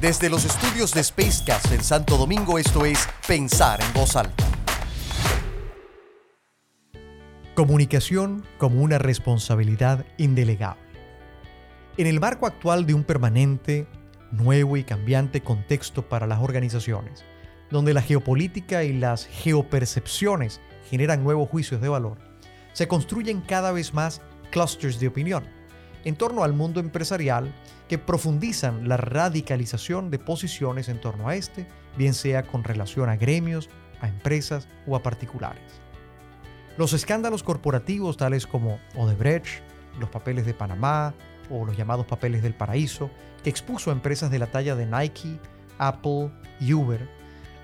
Desde los estudios de Spacecast en Santo Domingo, esto es Pensar en Voz Alta. Comunicación como una responsabilidad indelegable. En el marco actual de un permanente, nuevo y cambiante contexto para las organizaciones, donde la geopolítica y las geopercepciones generan nuevos juicios de valor, se construyen cada vez más clusters de opinión en torno al mundo empresarial que profundizan la radicalización de posiciones en torno a este, bien sea con relación a gremios, a empresas o a particulares. Los escándalos corporativos tales como Odebrecht, los papeles de Panamá o los llamados papeles del paraíso, que expuso a empresas de la talla de Nike, Apple y Uber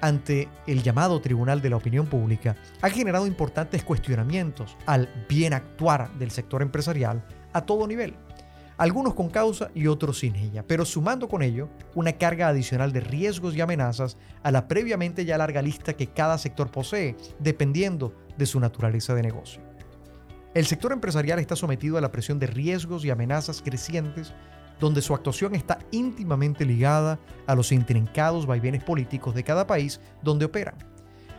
ante el llamado Tribunal de la Opinión Pública, ha generado importantes cuestionamientos al bien actuar del sector empresarial a todo nivel algunos con causa y otros sin ella, pero sumando con ello una carga adicional de riesgos y amenazas a la previamente ya larga lista que cada sector posee, dependiendo de su naturaleza de negocio. El sector empresarial está sometido a la presión de riesgos y amenazas crecientes, donde su actuación está íntimamente ligada a los intrincados vaivenes políticos de cada país donde operan.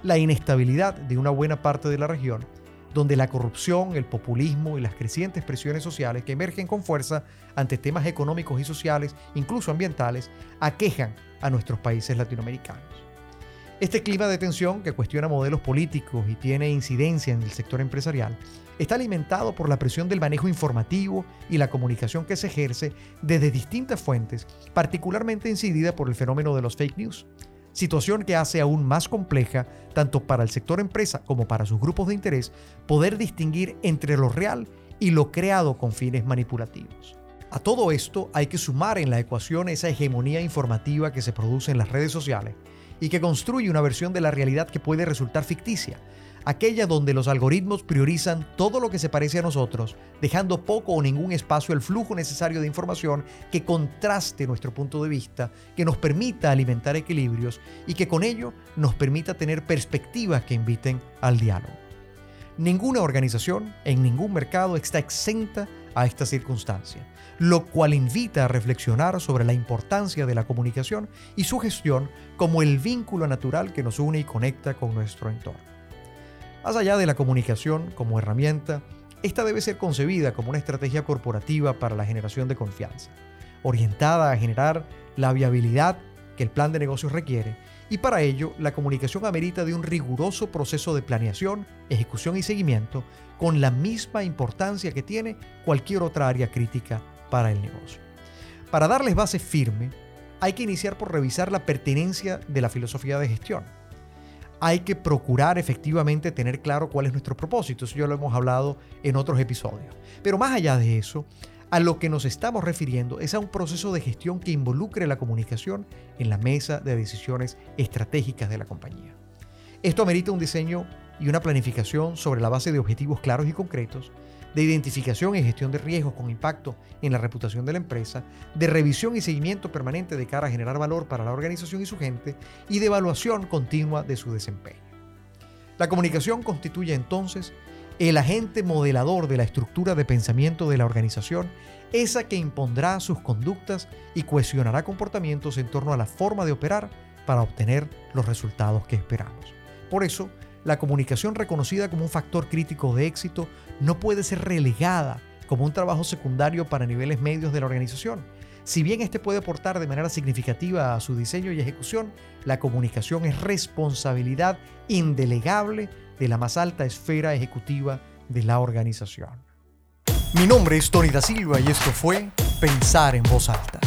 La inestabilidad de una buena parte de la región donde la corrupción, el populismo y las crecientes presiones sociales que emergen con fuerza ante temas económicos y sociales, incluso ambientales, aquejan a nuestros países latinoamericanos. Este clima de tensión que cuestiona modelos políticos y tiene incidencia en el sector empresarial está alimentado por la presión del manejo informativo y la comunicación que se ejerce desde distintas fuentes, particularmente incidida por el fenómeno de los fake news, situación que hace aún más compleja, tanto para el sector empresa como para sus grupos de interés, poder distinguir entre lo real y lo creado con fines manipulativos. A todo esto hay que sumar en la ecuación esa hegemonía informativa que se produce en las redes sociales y que construye una versión de la realidad que puede resultar ficticia, aquella donde los algoritmos priorizan todo lo que se parece a nosotros, dejando poco o ningún espacio al flujo necesario de información que contraste nuestro punto de vista, que nos permita alimentar equilibrios y que con ello nos permita tener perspectivas que inviten al diálogo. Ninguna organización en ningún mercado está exenta a esta circunstancia, lo cual invita a reflexionar sobre la importancia de la comunicación y su gestión como el vínculo natural que nos une y conecta con nuestro entorno. Más allá de la comunicación como herramienta, esta debe ser concebida como una estrategia corporativa para la generación de confianza, orientada a generar la viabilidad que el plan de negocios requiere, y para ello la comunicación amerita de un riguroso proceso de planeación, ejecución y seguimiento con la misma importancia que tiene cualquier otra área crítica para el negocio. Para darles base firme, hay que iniciar por revisar la pertinencia de la filosofía de gestión hay que procurar efectivamente tener claro cuál es nuestro propósito. Eso ya lo hemos hablado en otros episodios. Pero más allá de eso, a lo que nos estamos refiriendo es a un proceso de gestión que involucre la comunicación en la mesa de decisiones estratégicas de la compañía. Esto amerita un diseño y una planificación sobre la base de objetivos claros y concretos, de identificación y gestión de riesgos con impacto en la reputación de la empresa, de revisión y seguimiento permanente de cara a generar valor para la organización y su gente, y de evaluación continua de su desempeño. La comunicación constituye entonces el agente modelador de la estructura de pensamiento de la organización, esa que impondrá sus conductas y cohesionará comportamientos en torno a la forma de operar para obtener los resultados que esperamos. Por eso, la comunicación reconocida como un factor crítico de éxito no puede ser relegada como un trabajo secundario para niveles medios de la organización. Si bien este puede aportar de manera significativa a su diseño y ejecución, la comunicación es responsabilidad indelegable de la más alta esfera ejecutiva de la organización. Mi nombre es Tony da Silva y esto fue Pensar en voz alta.